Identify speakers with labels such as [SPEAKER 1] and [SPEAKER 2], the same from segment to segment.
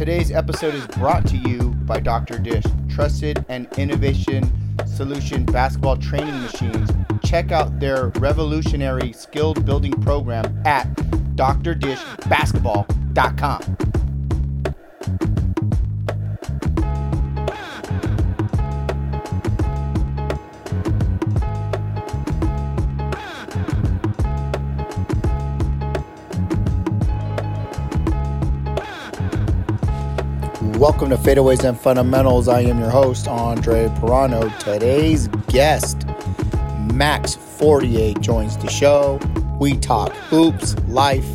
[SPEAKER 1] Today's episode is brought to you by Dr. Dish, trusted and innovation solution basketball training machines. Check out their revolutionary skilled building program at drdishbasketball.com. Welcome to Fadeaways and Fundamentals. I am your host, Andre Pirano. Today's guest, Max 48, joins the show. We talk hoops, life.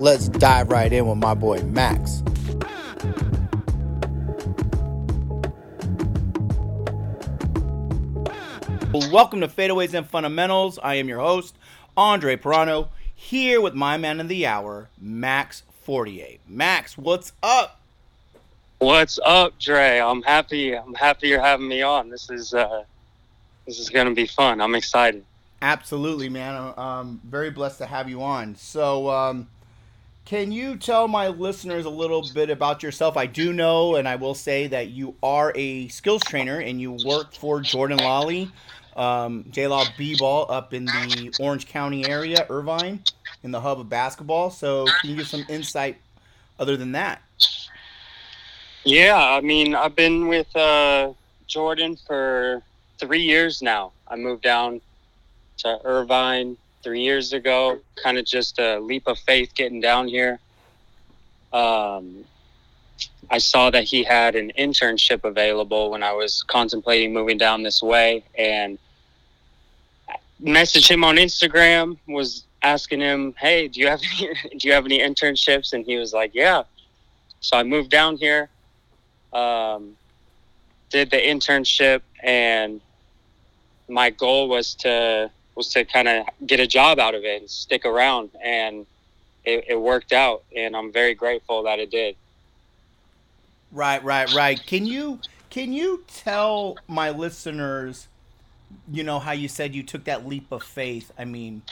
[SPEAKER 1] Let's dive right in with my boy, Max. Welcome to Fadeaways and Fundamentals. I am your host, Andre Pirano, here with my man of the hour, Max 48. Max, what's up?
[SPEAKER 2] What's up, Dre? I'm happy. I'm happy you're having me on. This is uh, this is gonna be fun. I'm excited.
[SPEAKER 1] Absolutely, man. I'm, very blessed to have you on. So, um, can you tell my listeners a little bit about yourself? I do know, and I will say that you are a skills trainer and you work for Jordan Lawley, um, J Law B Ball up in the Orange County area, Irvine in the hub of basketball. So can you give some insight other than that?
[SPEAKER 2] Yeah, I mean, I've been with uh, Jordan for three years now. I moved down to Irvine three years ago, kind of just a leap of faith getting down here. Um, I saw that he had an internship available when I was contemplating moving down this way and messaged him on Instagram, was asking him, "Hey, do you have any, do you have any internships?" And he was like, "Yeah." So I moved down here, um, did the internship, and my goal was to was to kind of get a job out of it and stick around, and it, it worked out, and I'm very grateful that it did.
[SPEAKER 1] Right, right, right. Can you can you tell my listeners, you know, how you said you took that leap of faith? I mean,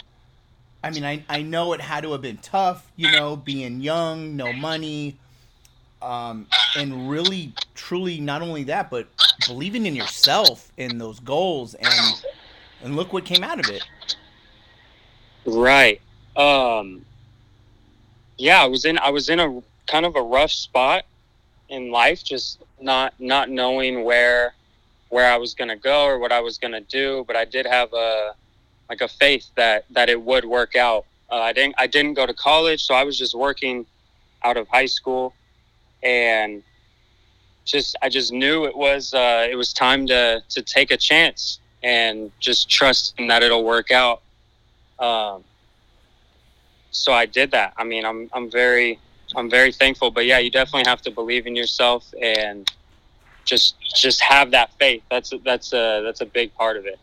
[SPEAKER 1] I mean, I, I know it had to have been tough, you know, being young, no money, um, and really, truly, not only that, but believing in yourself and those goals, and and look what came out of it.
[SPEAKER 2] Right. Um, yeah, I was in I was in a kind of a rough spot in life, just not not knowing where where I was gonna go or what I was gonna do, but I did have a like a faith that that it would work out. Uh, I didn't I didn't go to college, so I was just working out of high school, and just I just knew it was uh, it was time to to take a chance and just trusting that it'll work out. Um, so I did that. I mean, I'm I'm very I'm very thankful. But yeah, you definitely have to believe in yourself and just just have that faith. That's that's a that's a big part of it.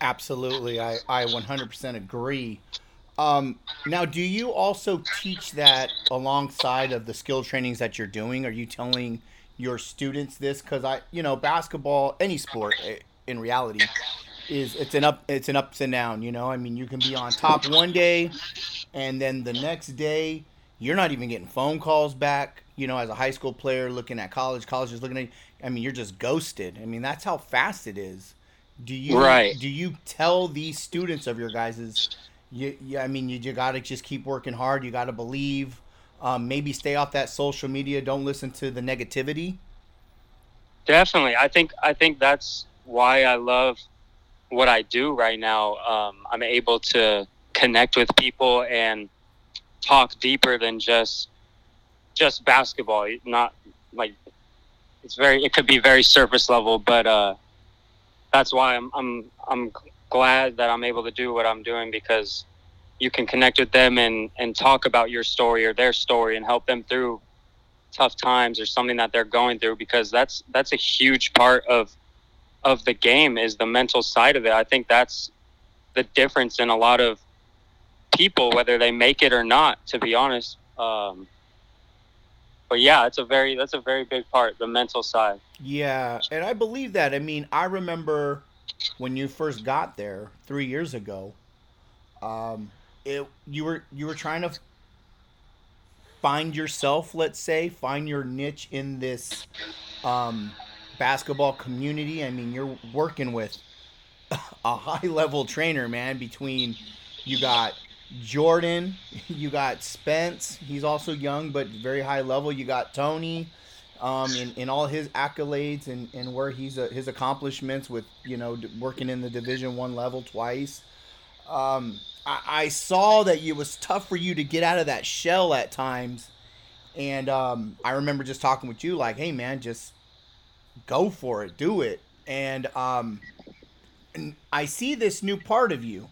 [SPEAKER 1] Absolutely, I I 100% agree. Um, now, do you also teach that alongside of the skill trainings that you're doing? Are you telling your students this? Because I, you know, basketball, any sport, eh, in reality, is it's an up, it's an ups and down. You know, I mean, you can be on top one day, and then the next day, you're not even getting phone calls back. You know, as a high school player looking at college, college is looking at. I mean, you're just ghosted. I mean, that's how fast it is. Do you
[SPEAKER 2] right.
[SPEAKER 1] do you tell these students of your guys's you, you I mean you, you got to just keep working hard, you got to believe um, maybe stay off that social media, don't listen to the negativity?
[SPEAKER 2] Definitely. I think I think that's why I love what I do right now. Um, I'm able to connect with people and talk deeper than just just basketball. Not like it's very it could be very surface level, but uh, that's why I'm I'm I'm glad that I'm able to do what I'm doing because you can connect with them and and talk about your story or their story and help them through tough times or something that they're going through because that's that's a huge part of of the game is the mental side of it. I think that's the difference in a lot of people whether they make it or not to be honest um, but yeah, it's a very that's a very big part, the mental side.
[SPEAKER 1] Yeah, and I believe that. I mean, I remember when you first got there three years ago. Um, it you were you were trying to find yourself, let's say, find your niche in this um, basketball community. I mean, you're working with a high level trainer, man. Between you got Jordan, you got Spence. He's also young but very high level. You got Tony, um, in, in all his accolades and, and where he's uh, his accomplishments with you know working in the Division One level twice. Um, I, I, saw that it was tough for you to get out of that shell at times, and um, I remember just talking with you like, "Hey man, just go for it, do it." And um, and I see this new part of you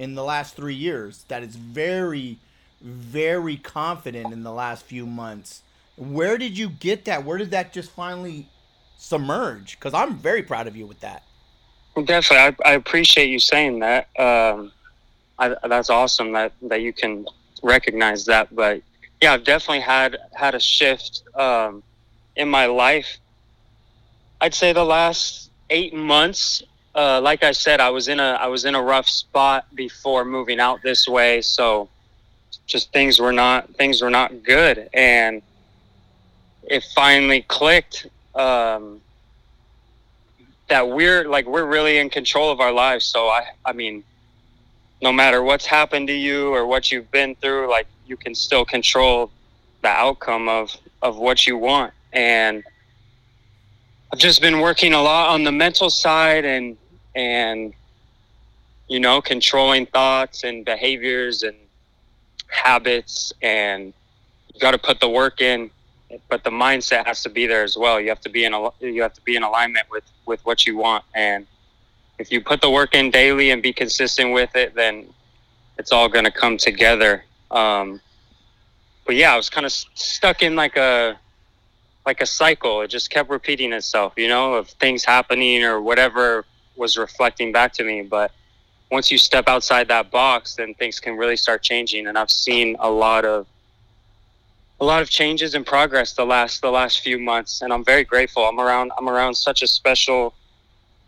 [SPEAKER 1] in the last three years that is very, very confident in the last few months. Where did you get that? Where did that just finally submerge? Because I'm very proud of you with that.
[SPEAKER 2] Definitely, I, I appreciate you saying that. Um, I, that's awesome that that you can recognize that. But yeah, I've definitely had had a shift um, in my life. I'd say the last eight months uh, like I said, I was in a I was in a rough spot before moving out this way, so just things were not things were not good, and it finally clicked um, that we're like we're really in control of our lives. So I I mean, no matter what's happened to you or what you've been through, like you can still control the outcome of of what you want, and I've just been working a lot on the mental side and and you know controlling thoughts and behaviors and habits and you got to put the work in but the mindset has to be there as well. You have to be in a you have to be in alignment with with what you want. And if you put the work in daily and be consistent with it then it's all going to come together. Um, but yeah i was kind of stuck in like a like a cycle it just kept repeating itself you know of things happening or whatever was reflecting back to me. But once you step outside that box, then things can really start changing. And I've seen a lot of a lot of changes and progress the last the last few months, and I'm very grateful. I'm around I'm around such a special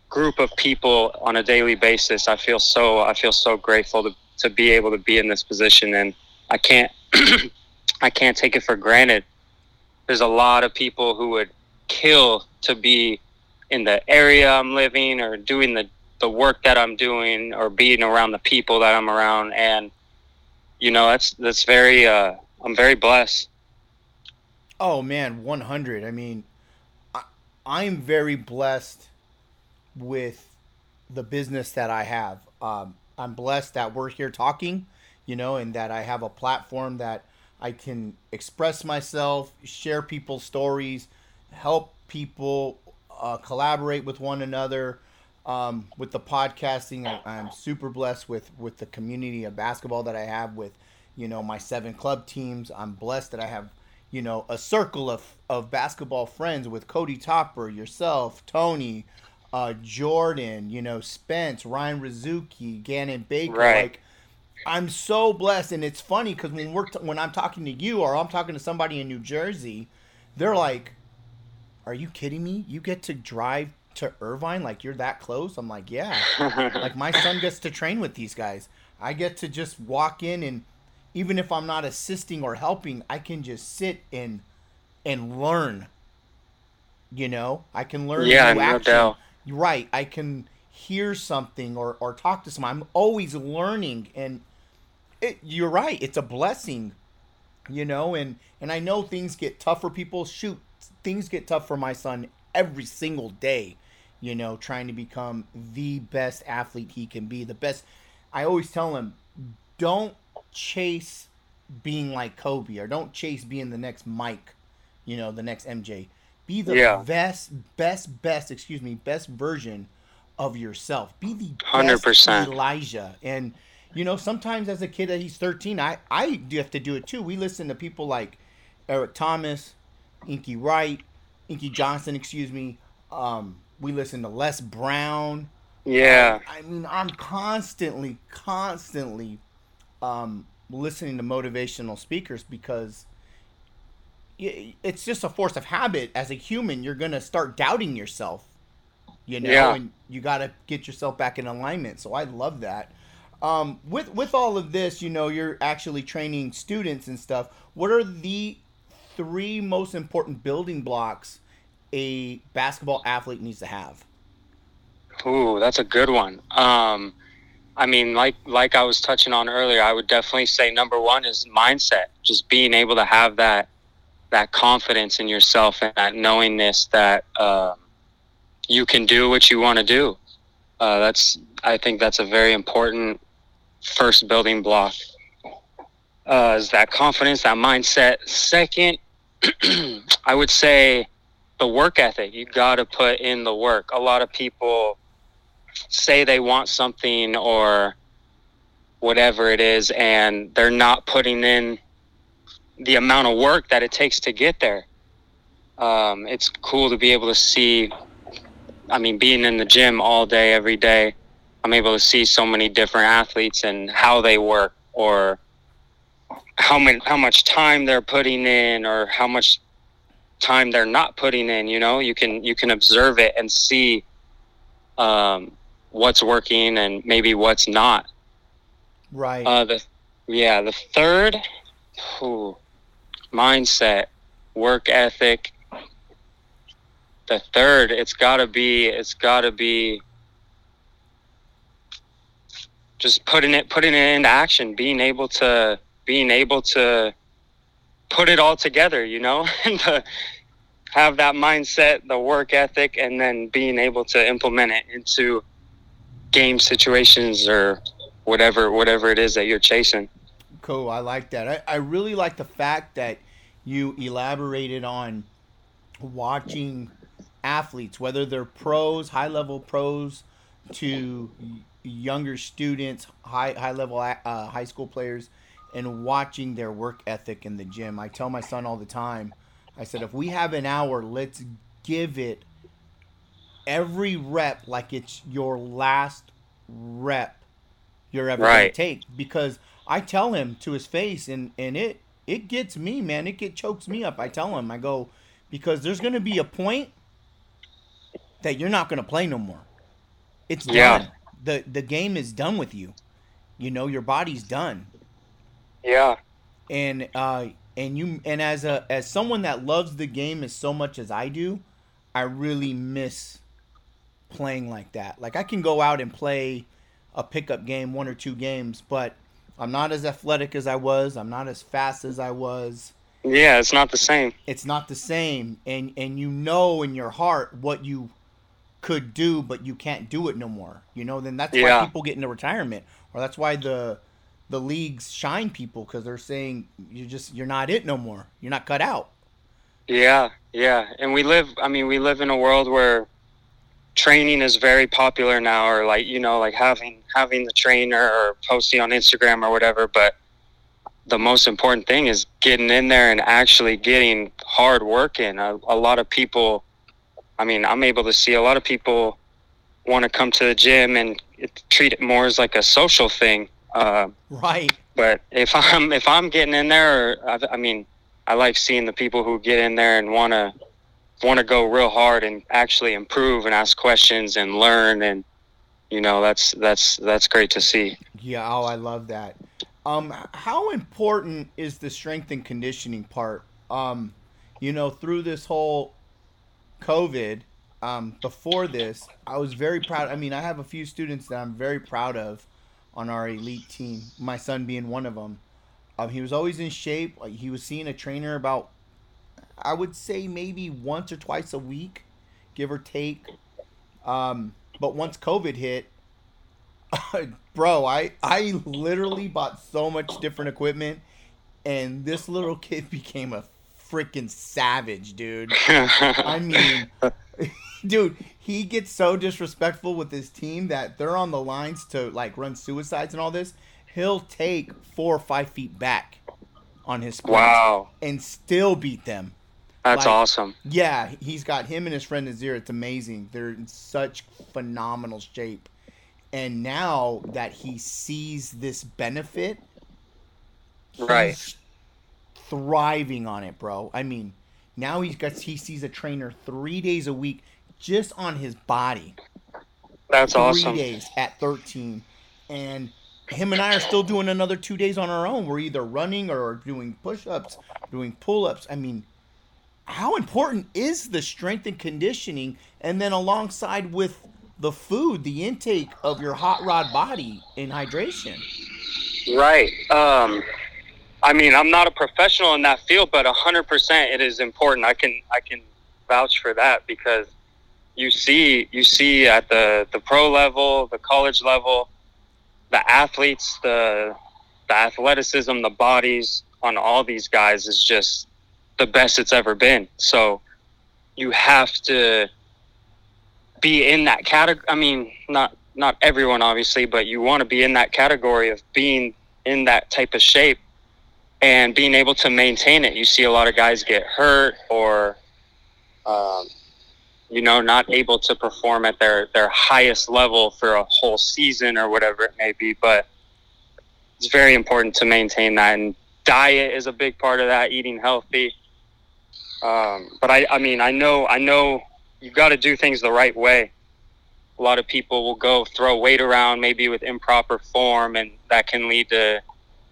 [SPEAKER 2] group of people on a daily basis. I feel so I feel so grateful to to be able to be in this position, and I can't I can't take it for granted. There's a lot of people who would kill to be in the area I'm living or doing the, the work that I'm doing or being around the people that I'm around. And, you know, that's, that's very, uh, I'm very blessed.
[SPEAKER 1] Oh man, 100. I mean, I, I'm very blessed with the business that I have. Um, I'm blessed that we're here talking, you know, and that I have a platform that I can express myself, share people's stories, help people uh, collaborate with one another. Um, with the podcasting, I, am super blessed with with the community of basketball that I have with, you know, my seven club teams. I'm blessed that I have, you know, a circle of of basketball friends with Cody Topper, yourself, Tony, uh, Jordan, you know, Spence, Ryan Razooky, Gannon Baker.
[SPEAKER 2] Right.
[SPEAKER 1] Like, I'm so blessed, and it's funny because when we're t- when I'm talking to you or I'm talking to somebody in New Jersey, they're like, are you kidding me? You get to drive to Irvine like you're that close? I'm like, yeah. like my son gets to train with these guys. I get to just walk in and even if I'm not assisting or helping, I can just sit and and learn. You know, I can learn.
[SPEAKER 2] Yeah, no doubt.
[SPEAKER 1] Right, I can hear something or or talk to someone. I'm always learning, and it, you're right. It's a blessing, you know. And and I know things get tough for people. Shoot, things get tough for my son every single day, you know, trying to become the best athlete he can be. The best. I always tell him, don't chase being like Kobe or don't chase being the next Mike, you know, the next MJ. Be the yeah. best, best, best, excuse me, best version of yourself. Be the 100%. best Elijah. And, you know, sometimes as a kid that he's 13, I, I do have to do it too. We listen to people like Eric Thomas, Inky Wright, Inky Johnson, excuse me. Um, we listen to Les Brown.
[SPEAKER 2] Yeah.
[SPEAKER 1] I mean, I'm constantly, constantly um, listening to motivational speakers because it's just a force of habit. As a human, you're gonna start doubting yourself. You know, yeah. and you got to get yourself back in alignment. So I love that. Um, with with all of this, you know, you're actually training students and stuff. What are the three most important building blocks a basketball athlete needs to have?
[SPEAKER 2] Ooh, that's a good one. Um, I mean, like like I was touching on earlier, I would definitely say number one is mindset. Just being able to have that that confidence in yourself and that knowingness that uh, you can do what you want to do. Uh, that's I think that's a very important first building block. Uh, is that confidence, that mindset. Second, I would say the work ethic. You got to put in the work. A lot of people say they want something or whatever it is, and they're not putting in the amount of work that it takes to get there. Um, it's cool to be able to see. I mean, being in the gym all day, every day, I'm able to see so many different athletes and how they work, or how many, how much time they're putting in, or how much time they're not putting in. You know, you can you can observe it and see um, what's working and maybe what's not.
[SPEAKER 1] Right.
[SPEAKER 2] Uh, the yeah, the third, ooh, mindset, work ethic. The third, it's gotta be, it's gotta be just putting it, putting it into action, being able to, being able to put it all together, you know, and to have that mindset, the work ethic, and then being able to implement it into game situations or whatever whatever it is that you're chasing.
[SPEAKER 1] Cool. I like that. I, I really like the fact that you elaborated on watching athletes, whether they're pros, high level pros, to younger students, high high level uh, high school players, and watching their work ethic in the gym. I tell my son all the time. I said, if we have an hour, let's give it every rep like it's your last rep you're ever
[SPEAKER 2] Right.
[SPEAKER 1] gonna take. Because I tell him to his face, and and it it gets me, man. It get chokes me up. I tell him, I go, because there's gonna be a point that you're not gonna play no more. It's
[SPEAKER 2] Yeah.
[SPEAKER 1] done. the The game is done with you. You know, your body's done
[SPEAKER 2] Yeah.
[SPEAKER 1] and uh and you and as a as someone that loves the game as so much as I do, I really miss playing like that. Like I can go out and play a pickup game, one or two games, but I'm not as athletic as I was. I'm not as fast as I was.
[SPEAKER 2] Yeah, it's not the same.
[SPEAKER 1] It's not the same and and you know in your heart what you could do but you can't do it no more. You know, then that's why people get into retirement or that's why the the leagues shine people because they're saying you're just you're not it no more. You're not cut out.
[SPEAKER 2] Yeah, yeah. And we live I mean, we live in a world where training is very popular now or like, you know, like having having the trainer or posting on Instagram or whatever, but the most important thing is getting in there and actually getting hard work in. A, a lot of people I mean, I'm able to see a lot of people want to come to the gym and it, treat it more as like a social thing. Uh,
[SPEAKER 1] Right.
[SPEAKER 2] but if I'm if I'm getting in there, or, I, I mean, I like seeing the people who get in there and want to want to go real hard and actually improve and ask questions and learn and you know that's that's that's great to see.
[SPEAKER 1] Yeah, oh, I love that. Um, how important is the strength and conditioning part? Um, you know, through this whole COVID, um, before this, I was very proud. I mean, I have a few students that I'm very proud of on our elite team. My son being one of them. Um, he was always in shape. Like he was seeing a trainer about, I would say maybe once or twice a week, give or take. Um, but once COVID hit, bro, I I literally bought so much different equipment, and this little kid became a freaking savage, dude. I mean, dude, he gets so disrespectful with his team that they're on the lines to like run suicides and all this. He'll take four or five feet back on his
[SPEAKER 2] wow,
[SPEAKER 1] and still beat them.
[SPEAKER 2] that's
[SPEAKER 1] Like-
[SPEAKER 2] awesome.
[SPEAKER 1] Yeah, he's got him and his friend Nazir. It's amazing. They're in such phenomenal shape. And now that he sees this benefit, he's
[SPEAKER 2] Right.
[SPEAKER 1] Thriving on it, bro. I mean, now he's got he sees a trainer three days a week just on his body.
[SPEAKER 2] That's
[SPEAKER 1] three
[SPEAKER 2] awesome.
[SPEAKER 1] days at 13 and him and I are still doing another two days on our own. We're either running or doing push ups, doing pull ups. I mean, how important is the strength and conditioning? And then alongside with the food, the intake of your hot rod body in hydration.
[SPEAKER 2] Right. Um, I mean, I'm not a professional in that field, but hundred percent, it is important. I can I can vouch for that because you see you see at the the pro level, the college level, the athletes, the the athleticism, the bodies on all these guys is just the best it's ever been. So you have to be in that category. I mean, not not everyone obviously, but you want to be in that category of being in that type of shape and being able to maintain it. You see a lot of guys get hurt or um, you know, not able to perform at their, their highest level for a whole season or whatever it may be. But it's very important to maintain that. And diet is a big part of that, eating healthy. Um, but I, I mean, I know, I know you've got to do things the right way. A lot of people will go throw weight around maybe with improper form, and that can lead to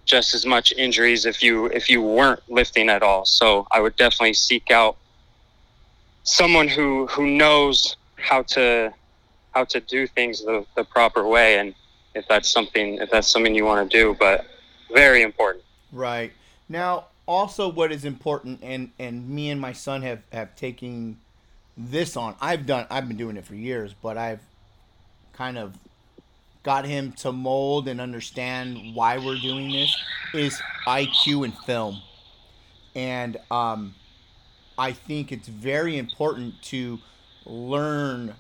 [SPEAKER 2] just as much injuries if you if you weren't lifting at all. So I would definitely seek out someone who who knows how to how to do things the, the proper way and if that's something if that's something you want to do but very important
[SPEAKER 1] right now also what is important and and me and my son have have taken this on i've done i've been doing it for years but i've kind of got him to mold and understand why we're doing this is iq and film and um I think it's very important to learn,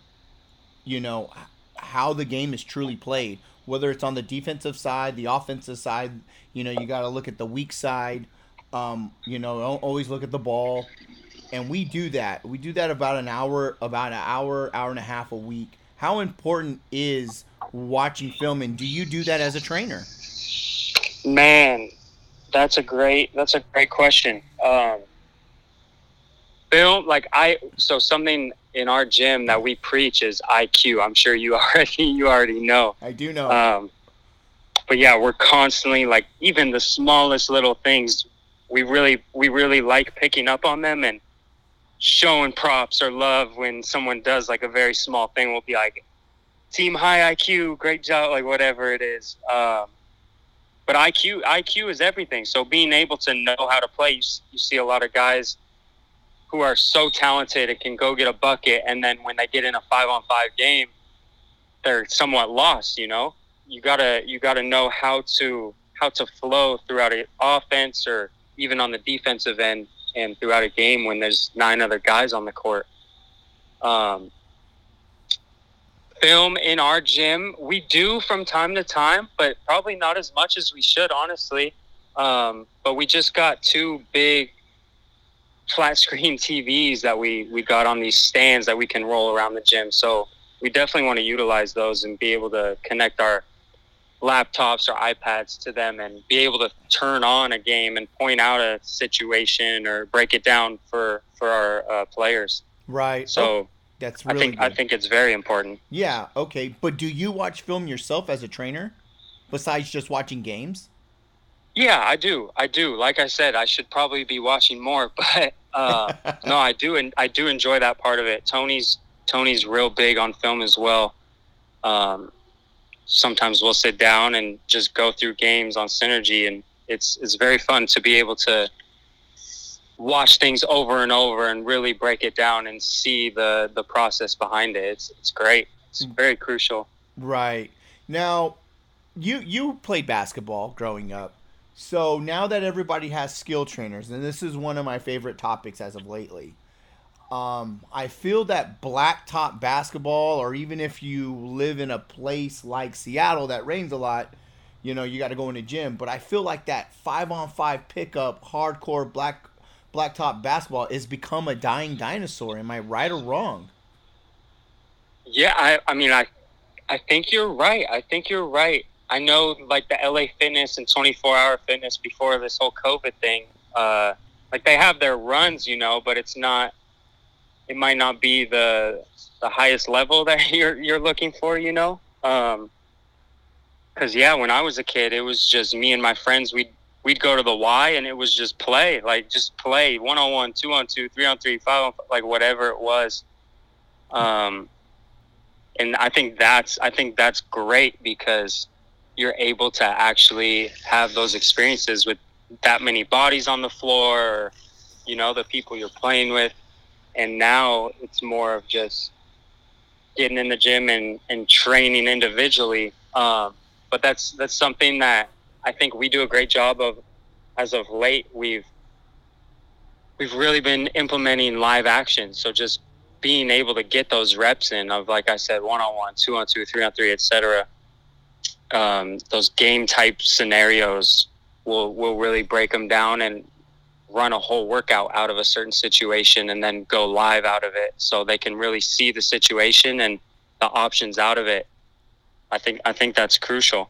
[SPEAKER 1] you know, how the game is truly played. Whether it's on the defensive side, the offensive side, you know, you got to look at the weak side. Um, you know, always look at the ball. And we do that. We do that about an hour, about an hour, hour and a half a week. How important is watching film, and do you do that as a trainer?
[SPEAKER 2] Man, that's a great that's a great question. Um, film like i so something in our gym that we preach is iq i'm sure you already you already know
[SPEAKER 1] i do know
[SPEAKER 2] um, but yeah we're constantly like even the smallest little things we really we really like picking up on them and showing props or love when someone does like a very small thing we'll be like team high iq great job like whatever it is um, but iq iq is everything so being able to know how to play you, you see a lot of guys who are so talented and can go get a bucket, and then when they get in a five on five game, they're somewhat lost. You know, you gotta you gotta know how to how to flow throughout an offense or even on the defensive end and throughout a game when there's nine other guys on the court. Um, film in our gym, we do from time to time, but probably not as much as we should, honestly. Um, but we just got two big flat screen TVs that we we got on these stands that we can roll around the gym. So we definitely want to utilize those and be able to connect our laptops or iPads to them and be able to turn on a game and point out a situation or break it down for for our uh, players.
[SPEAKER 1] Right.
[SPEAKER 2] So
[SPEAKER 1] oh, that's really
[SPEAKER 2] I think
[SPEAKER 1] good.
[SPEAKER 2] I think it's very important.
[SPEAKER 1] Yeah. Okay. But do you watch film yourself as a trainer, besides just watching games?
[SPEAKER 2] Yeah, I do. I do. Like I said, I should probably be watching more, but uh, no, I do, and I do enjoy that part of it. Tony's Tony's real big on film as well. Um, sometimes we'll sit down and just go through games on Synergy, and it's it's very fun to be able to watch things over and over and really break it down and see the the process behind it. It's it's great. It's
[SPEAKER 1] Mm.
[SPEAKER 2] very crucial.
[SPEAKER 1] Right. Now, you you played basketball growing up. So now that everybody has skill trainers, and this is one of my favorite topics as of lately, um, I feel that blacktop basketball, or even if you live in a place like Seattle that rains a lot, you know, you got to go in the gym. But I feel like that five on five pickup, hardcore black blacktop basketball has become a dying dinosaur. Am I right or wrong?
[SPEAKER 2] Yeah, I, I mean, I, I think you're right. I think you're right. I know, like the LA Fitness and 24 Hour Fitness before this whole COVID thing, uh, like they have their runs, you know, but it's not. It might not be the the highest level that you're you're looking for, you know. Um, Cause yeah, when I was a kid, it was just me and my friends. We'd we'd go to the Y, and it was just play, like just play, one on one, two on two, three on three, five on, like whatever it was. Um, and I think that's I think that's great because you're able to actually have those experiences with that many bodies on the floor, or, you know, the people you're playing with. And now it's more of just getting in the gym and, and training individually. Um, but that's that's something that I think we do a great job of. As of late, we've we've really been implementing live action. So just being able to get those reps in of, like I said, one on one, two on two, three on three, etc. Um, those game type scenarios will will really break them down and run a whole workout out of a certain situation and then go live out of it so they can really see the situation and the options out of it i think i think that's crucial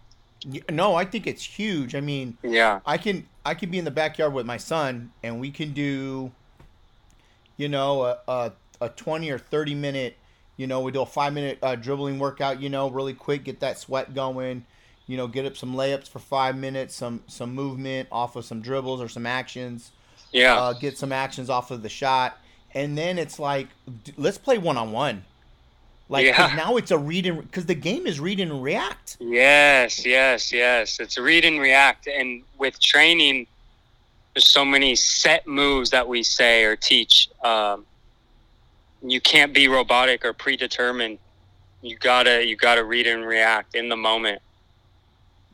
[SPEAKER 1] no i think it's huge. I mean
[SPEAKER 2] yeah.
[SPEAKER 1] I can i can be in the backyard with my son and we can do you know a, a, a 20 or 30 minute you know we do a five minute uh, dribbling workout you know really quick get that sweat going you know get up some layups for five minutes some some movement off of some dribbles or some actions.
[SPEAKER 2] Yeah.
[SPEAKER 1] Uh, get some actions off of the shot, and then it's like, let's play one on one. Like
[SPEAKER 2] Yeah.
[SPEAKER 1] now it's a read and because the game is read and react.
[SPEAKER 2] Yes, yes, yes. It's read and react. And with training, there's so many set moves that we say or teach. Um, you can't be robotic or predetermined. You gotta, you gotta read and react in the moment.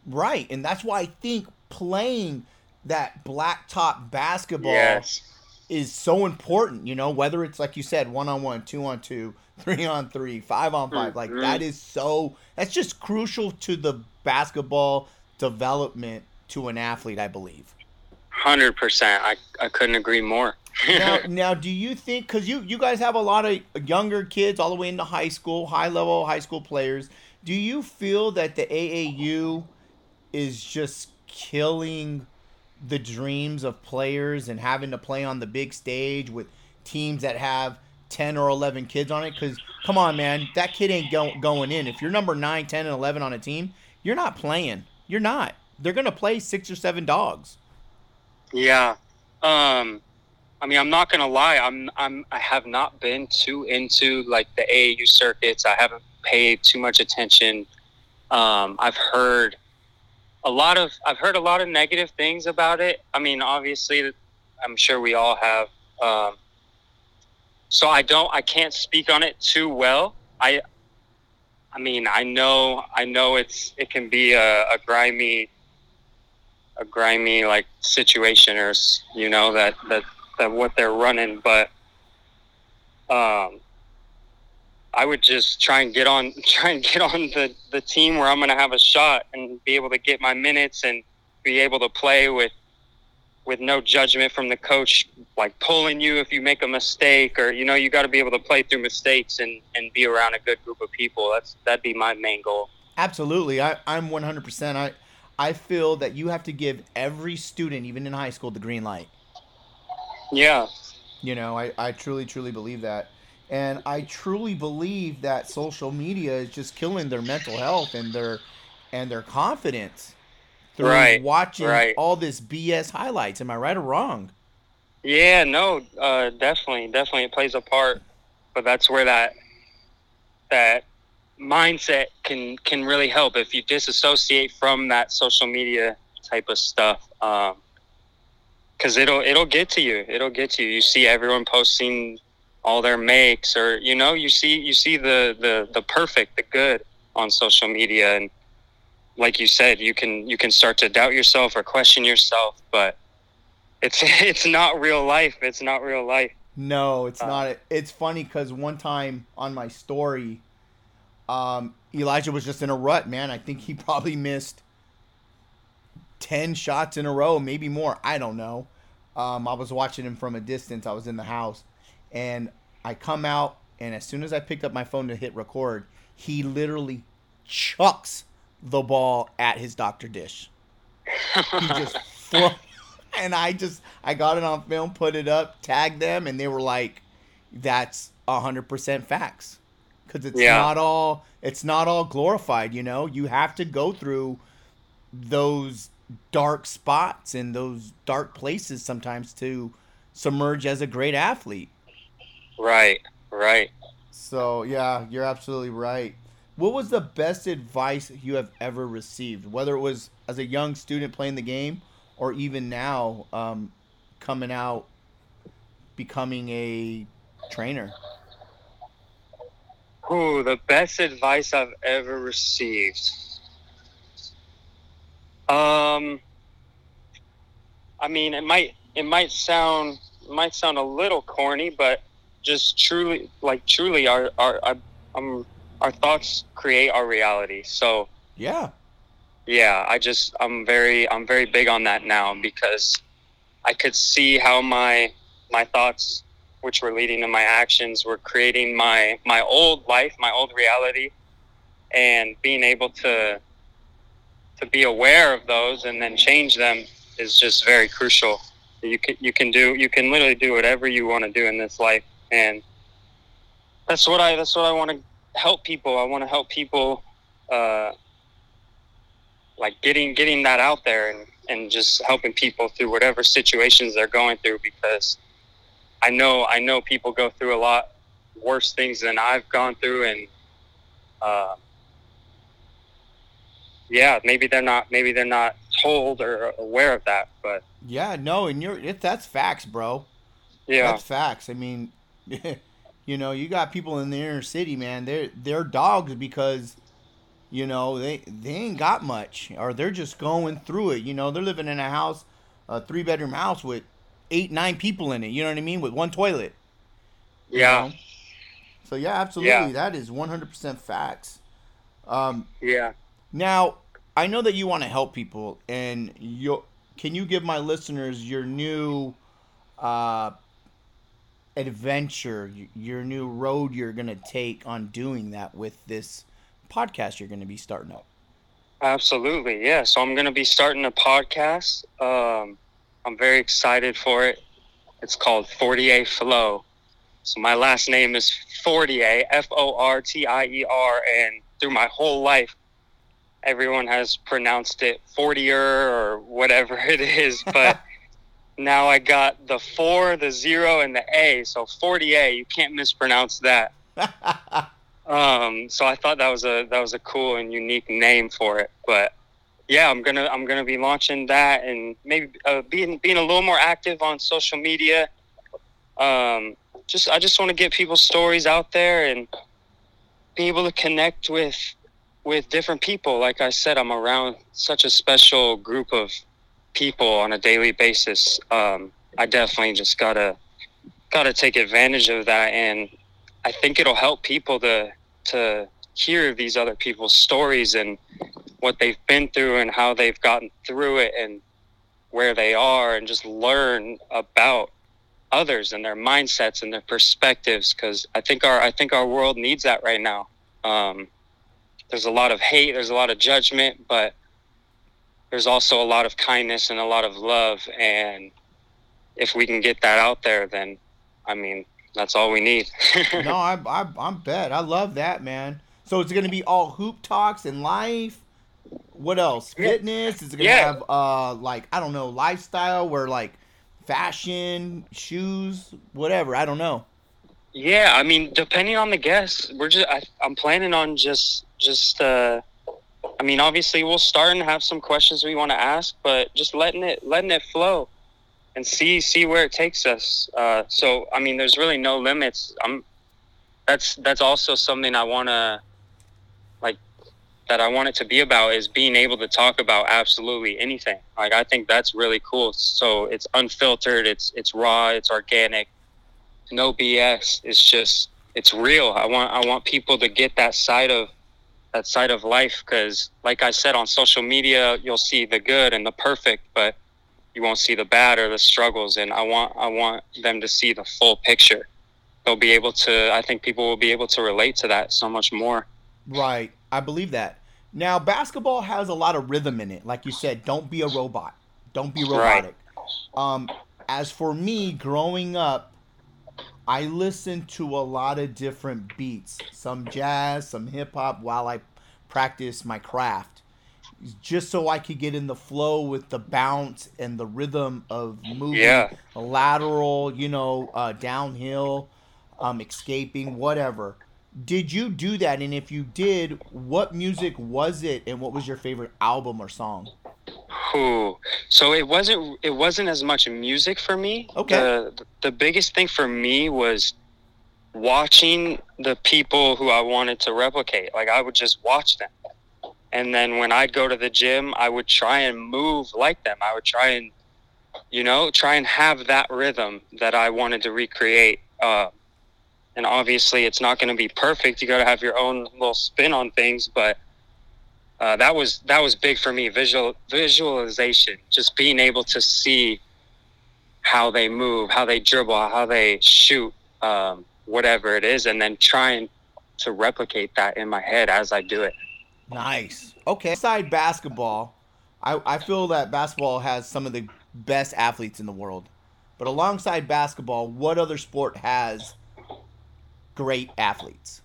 [SPEAKER 1] Right, and that's why I think playing that blacktop basketball
[SPEAKER 2] Yes,
[SPEAKER 1] is so important. You know, whether it's like you said, one on one, two on two, three on three, five on 5 like that mm-hmm. is so. That's just crucial to the basketball development to an athlete, I believe.
[SPEAKER 2] hundred percent. I, I couldn't agree more.
[SPEAKER 1] now, now, do you think because you you guys have a lot of younger kids all the way into high school, high level high school players? Do you feel that the AAU is just killing the dreams of players and having to play on the big stage with teams that have 10 or 11 kids on it because come on man that kid ain't go- going in if you're number 9 10 and 11 on a team you're not playing you're not they're gonna play six or seven dogs
[SPEAKER 2] Yeah. Um I mean I'm not gonna lie, I'm I'm I have not been too into like the AAU circuits. I haven't paid too much attention. Um I've heard a lot of I've heard a lot of negative things about it. I mean obviously I'm sure we all have. Um so I don't I can't speak on it too well. I I mean I know I know it's it can be a, a grimy a grimy like situation or you know that that that what they're running but um I would just try and get on try and get on the the team where I'm going to have a shot and be able to get my minutes and be able to play with with no judgment from the coach like pulling you if you make a mistake or you know you got to be able to play through mistakes and and be around a good group of people that's that'd be my main goal
[SPEAKER 1] Absolutely. I, I'm 100%. I, I feel that you have to give every student, even in high school, the green light.
[SPEAKER 2] yeah
[SPEAKER 1] You know, I, I truly, truly believe that. And I truly believe that social media is just killing their mental health and their and their confidence through
[SPEAKER 2] Right,
[SPEAKER 1] watching
[SPEAKER 2] right.
[SPEAKER 1] all this BS highlights. Am I right or wrong?
[SPEAKER 2] Yeah, no, uh, definitely, definitely, it plays a part. But that's where that that mindset can can really help if you disassociate from that social media type of stuff. Because it'll it'll get to you. It'll get to you. You see everyone posting all their makes, or you know, you see you see the the the perfect, the good on social media, and like you said, you can you can start to doubt yourself or question yourself, but it's it's not real life. It's not real life.
[SPEAKER 1] No, it's
[SPEAKER 2] Uh,
[SPEAKER 1] not. It's funny because one time on my story, um, Elijah was just in a rut, man. I think he probably missed 10 shots in a row, maybe more. I don't know. Um, I was watching him from a distance. I was in the house. And I come out, and as soon as I picked up my phone to hit record, he literally chucks the ball at his Dr. Dish. He just and I just I got it on film, put it up, tagged them, and they were like, "That's hundred percent facts." because it's yeah. not all it's not all glorified. You know, you have to go through those dark spots and those dark places sometimes to submerge as a great athlete.
[SPEAKER 2] Right, right.
[SPEAKER 1] So yeah, you're absolutely right. What was the best advice you have ever received, whether it was as a young student playing the game or even now um, coming out becoming a trainer?
[SPEAKER 2] Oh, the best advice I've ever received. Um, I mean, it might it might sound might sound a little corny, but just truly, like truly, our our, um, our thoughts create our reality. So
[SPEAKER 1] yeah,
[SPEAKER 2] yeah. I just I'm very I'm very big on that now because I could see how my my thoughts, which were leading to my actions, were creating my my old life, my old reality, and being able to to be aware of those and then change them is just very crucial. You can you can do you can literally do whatever you want to do in this life, and that's what I that's what I want to help people. I want to help people, uh, like getting getting that out there and and just helping people through whatever situations they're going through because I know I know people go through a lot worse things than I've gone through and uh, yeah maybe they're not maybe they're not told or aware of that but
[SPEAKER 1] yeah no and you're it, that's facts bro.
[SPEAKER 2] Yeah.
[SPEAKER 1] That's facts. I mean you know you got people in the inner city man they're they're dogs because you know they they ain't got much or they're just going through it you know they're living in a house a three bedroom house with eight nine people in it you know what i mean with one toilet
[SPEAKER 2] yeah
[SPEAKER 1] know? so yeah absolutely yeah. that is 100% facts um
[SPEAKER 2] yeah
[SPEAKER 1] now i know that you want to help people and you can you give my listeners your new uh adventure your new road you're going to take on doing that with this podcast you're going to be starting up.
[SPEAKER 2] Absolutely, yeah. So I'm going to be starting a podcast. Um, I'm very excited for it. It's called Fortier Flow. So my last name is Fortier, F O R T I E R, and through my whole life, everyone has pronounced it Fortier or whatever it is. But now I got the four, the zero, and the A. So 40A. you can't mispronounce that. Um, so I thought that was a that was a cool and unique name for it. But yeah, I'm gonna I'm gonna be launching that and maybe uh, being being a little more active on social media. Um, just I just want to get people's stories out there and be able to connect with with different people. Like I said, I'm around such a special group of people on a daily basis. Um, I definitely just gotta gotta take advantage of that and I think it'll help people to to hear these other people's stories and what they've been through and how they've gotten through it and where they are and just learn about others and their mindsets and their perspectives because I think our I think our world needs that right now. Um, there's a lot of hate, there's a lot of judgment, but there's also a lot of kindness and a lot of love. And if we can get that out there, then I mean, that's all we need.
[SPEAKER 1] no, I, I, I'm bet. I love that, man. So it's going to be all hoop talks and life. What else? Fitness? Is it going to yeah. have, uh, like, I don't know, lifestyle where, like, fashion, shoes, whatever? I don't know.
[SPEAKER 2] Yeah, I mean, depending on the guests, we're just, I, I'm planning on just, just, uh, I mean, obviously we'll start and have some questions we want to ask, but just letting it, letting it flow and see see where it takes us. Uh, so I mean, there's really no limits. I'm that's that's also something I want to like that I want it to be about is being able to talk about absolutely anything. Like I think that's really cool. So it's unfiltered, it's it's raw, it's organic, no BS. It's just it's real. I want I want people to get that side of that side of life because like I said on social media, you'll see the good and the perfect, but you won't see the bad or the struggles. And i want i want them to see the full picture. They'll be able to i think people will be able to relate to that so much more.
[SPEAKER 1] Right. I believe that. Now basketball has a lot of rhythm in it. Like you said don't be a robot. Don't be robotic. Right. um as for me growing up I listen to a lot of different beats, some jazz, some hip hop, while I practice my craft, just so I could get in the flow with the bounce and the rhythm of moving,
[SPEAKER 2] Yeah.
[SPEAKER 1] lateral, you know, uh, downhill, um, escaping, whatever. Did you do that? And if you did, what music was it, and what was your favorite album or song?
[SPEAKER 2] Ooh. So it wasn't it wasn't as much music for me.
[SPEAKER 1] Okay.
[SPEAKER 2] The the biggest thing for me was watching the people who I wanted to replicate. Like I would just watch them. And then when I'd go to the gym, I would try and move like them. I would try and you know, try and have that rhythm that I wanted to recreate. Uh, and obviously it's not going to be perfect. You got to have your own little spin on things, but uh, that was that was big for me visual visualization just being able to see how they move how they dribble how they shoot um, whatever it is and then trying to replicate that in my head as i do it
[SPEAKER 1] Nice. Okay. Aside basketball, I, I feel that basketball has some of the best athletes in the world. But alongside basketball, what other sport has great athletes?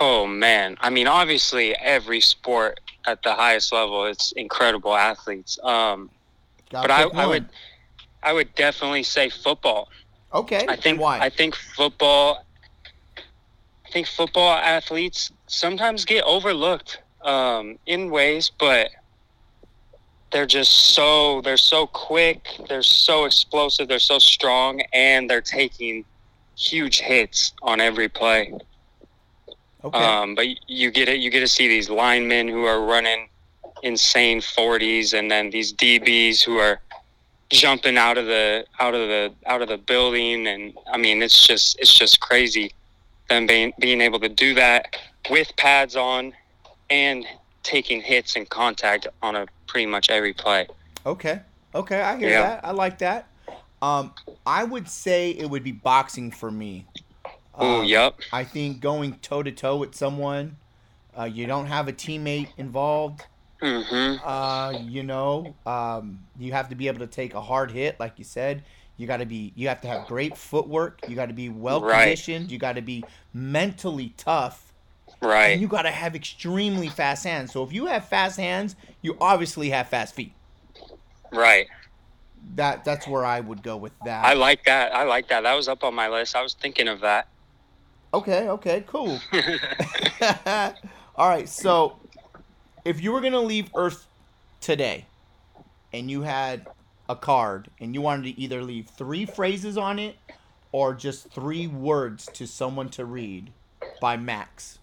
[SPEAKER 2] Oh man i mean obviously every sport at the highest level it's incredible athletes um, but I, I would i would definitely say football
[SPEAKER 1] Okay.
[SPEAKER 2] I think
[SPEAKER 1] why?
[SPEAKER 2] I think football. I think football athletes sometimes get overlooked um, in ways, but they're just so they're so quick, they're so explosive, they're so strong, and they're taking huge hits on every play.
[SPEAKER 1] Okay.
[SPEAKER 2] Um, but you get it. You get to see these linemen who are running insane forties, and then these DBs who are jumping out of the out of the out of the building. And I mean, it's just it's just crazy them being being able to do that with pads on and taking hits and contact on a pretty much every play.
[SPEAKER 1] okay. Okay. I hear
[SPEAKER 2] Yeah.
[SPEAKER 1] that. I like that. Um, I would say it would be boxing for me.
[SPEAKER 2] Oh,
[SPEAKER 1] Um,
[SPEAKER 2] yep.
[SPEAKER 1] I think going toe to toe with someone, uh, you don't have a teammate involved.
[SPEAKER 2] Mm-hmm.
[SPEAKER 1] Uh, you know, um, you have to be able to take a hard hit, like you said. You got to be, you have to have great footwork. You got to be well
[SPEAKER 2] Right.
[SPEAKER 1] conditioned. You got to be mentally tough,
[SPEAKER 2] Right.
[SPEAKER 1] and you got to have extremely fast hands. So if you have fast hands, you obviously have fast feet.
[SPEAKER 2] right.
[SPEAKER 1] That that's where I would go with that.
[SPEAKER 2] I like that. I like that. That was up on my list. I was thinking of that.
[SPEAKER 1] Okay, okay, cool. All right, so if you were gonna leave Earth today, and you had a card, and you wanted to either leave three phrases on it, or just three words to someone to read, by Max,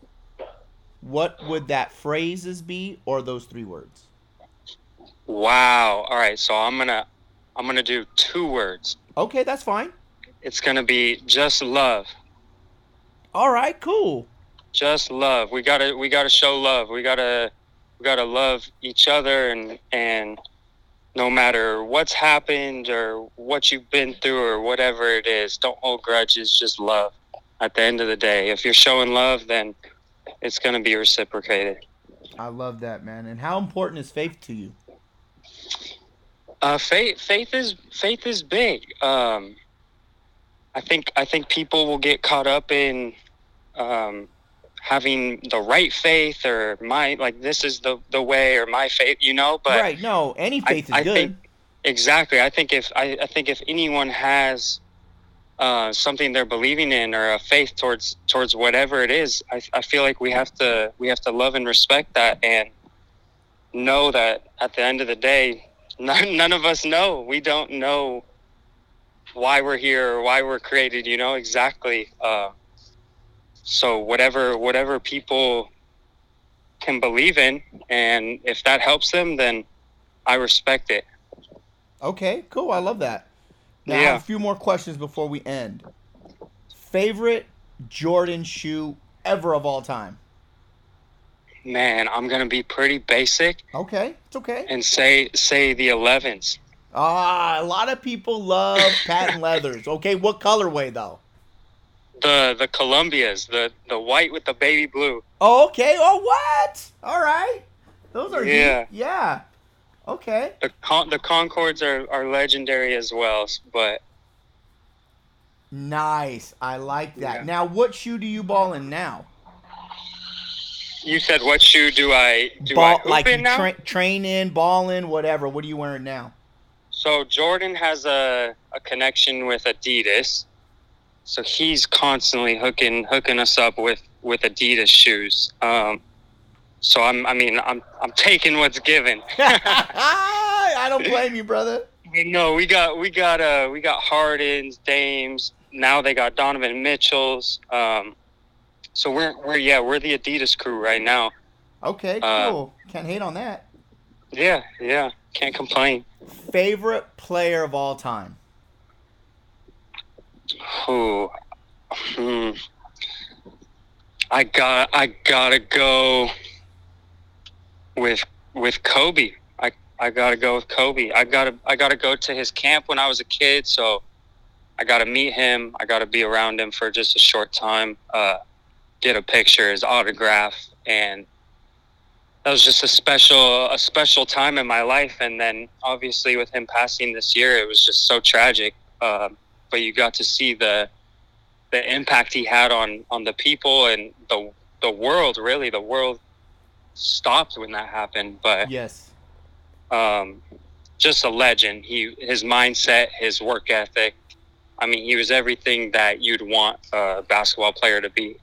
[SPEAKER 1] what would that phrases be, or those three words?
[SPEAKER 2] Wow. All right. So I'm gonna I'm gonna do two words.
[SPEAKER 1] Okay, that's fine.
[SPEAKER 2] It's gonna be just love.
[SPEAKER 1] All right, cool.
[SPEAKER 2] Just love. We gotta we gotta show love. We gotta we gotta love each other and and no matter what's happened or what you've been through or whatever it is, don't hold grudges. Just love. At the end of the day, if you're showing love, then it's gonna be reciprocated.
[SPEAKER 1] I love that, man. And how important is faith to you?
[SPEAKER 2] Uh, faith, faith is faith is big. Um, I think I think people will get caught up in um, having the right faith or my like this is the the way or my faith, you know. But
[SPEAKER 1] right, no, any
[SPEAKER 2] I-
[SPEAKER 1] faith is
[SPEAKER 2] I
[SPEAKER 1] good.
[SPEAKER 2] think- exactly, I think if I, I think if anyone has uh, something they're believing in or a faith towards towards whatever it is, I, I feel like we have to we have to love and respect that and know that at the end of the day, none, none of us know. We don't know why we're here or why we're created. You know exactly. Uh, so whatever whatever people can believe in, and if that helps them, then I respect it.
[SPEAKER 1] Okay, cool. I love that. Now
[SPEAKER 2] Yeah.
[SPEAKER 1] a few more questions before we end. Favorite Jordan shoe ever of all time?
[SPEAKER 2] Man, I'm gonna be pretty basic
[SPEAKER 1] Okay, it's okay.
[SPEAKER 2] and say say the 11s.
[SPEAKER 1] Ah, a lot of people love patent leathers. Okay, what colorway though?
[SPEAKER 2] The the Columbias, the the white with the baby blue.
[SPEAKER 1] Oh, okay. Oh, what? All right. Those are
[SPEAKER 2] Yeah.
[SPEAKER 1] neat. Yeah. Okay.
[SPEAKER 2] The con- the Concords are, are legendary as well, but
[SPEAKER 1] Nice. I like that.
[SPEAKER 2] Yeah.
[SPEAKER 1] Now, what shoe do you ball in now?
[SPEAKER 2] You said what shoe do I do
[SPEAKER 1] ball,
[SPEAKER 2] I hoop
[SPEAKER 1] like
[SPEAKER 2] in
[SPEAKER 1] you
[SPEAKER 2] now?
[SPEAKER 1] tra- train in, ball in, whatever. What are you wearing now?
[SPEAKER 2] So Jordan has a, a connection with Adidas. So he's constantly hooking hooking us up with, with Adidas shoes. Um, so I'm I mean I'm I'm taking what's given.
[SPEAKER 1] I don't blame you, brother.
[SPEAKER 2] no, we got we got uh we got Hardens, Dames. Now they got Donovan Mitchell's. Um, so we're we're yeah we're the Adidas crew right now.
[SPEAKER 1] Okay,
[SPEAKER 2] Uh,
[SPEAKER 1] cool. Can't hate on that.
[SPEAKER 2] Yeah yeah can't complain.
[SPEAKER 1] Favorite player of all time?
[SPEAKER 2] Who? Hmm. I got. I gotta go with with Kobe. I I gotta go with Kobe. I gotta I gotta go to his camp when I was a kid. So I gotta meet him. I gotta be around him for just a short time. Uh, get a picture, his autograph, and that was just a special a special time in my life. And then obviously with him passing this year, it was just so tragic. Um, but you got to see the the impact he had on on the people and the the world. Really, the world stopped when that happened. But
[SPEAKER 1] Yes.
[SPEAKER 2] um, just a legend. He his mindset, his work ethic. I mean, he was everything that you'd want a basketball player to be.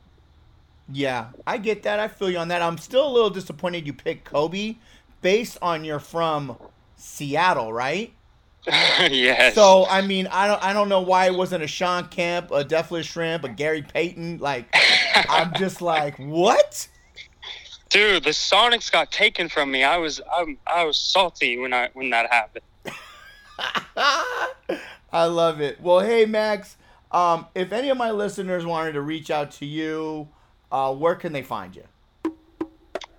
[SPEAKER 1] Yeah, I get that. I feel you on that. I'm still a little disappointed you picked Kobe based on you're from Seattle, right?
[SPEAKER 2] yes.
[SPEAKER 1] So I mean, I don't I don't know why it wasn't a Sean Kemp, a Detlef Schrempf, a Gary Payton. Like I'm just like, what?
[SPEAKER 2] Dude, the Sonics got taken from me. I was I'm, I was salty when I when that happened.
[SPEAKER 1] I love it. Well, hey Max, um, if any of my listeners wanted to reach out to you, uh, where can they find you?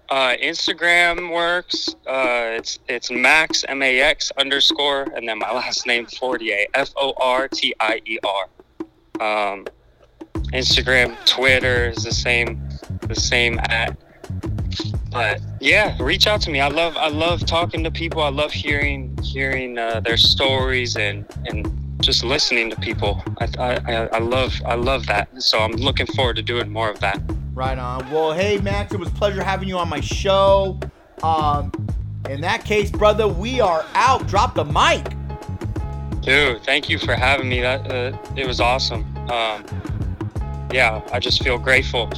[SPEAKER 2] Uh, Instagram works. Uh, it's it's Max M A X underscore and then my last name Fortier F O R T I E R. Um, Instagram, Twitter is the same the same at. But yeah, reach out to me. I love I love talking to people. I love hearing hearing uh, their stories and and just listening to people. I I- I love I love that. So I'm looking forward to doing more of that.
[SPEAKER 1] Right on. Well, hey Max, it was pleasure having you on my show. Um, in that case, brother, we are out. Drop the mic.
[SPEAKER 2] Dude, thank you for having me. That uh, it was awesome. Um, yeah, I just feel grateful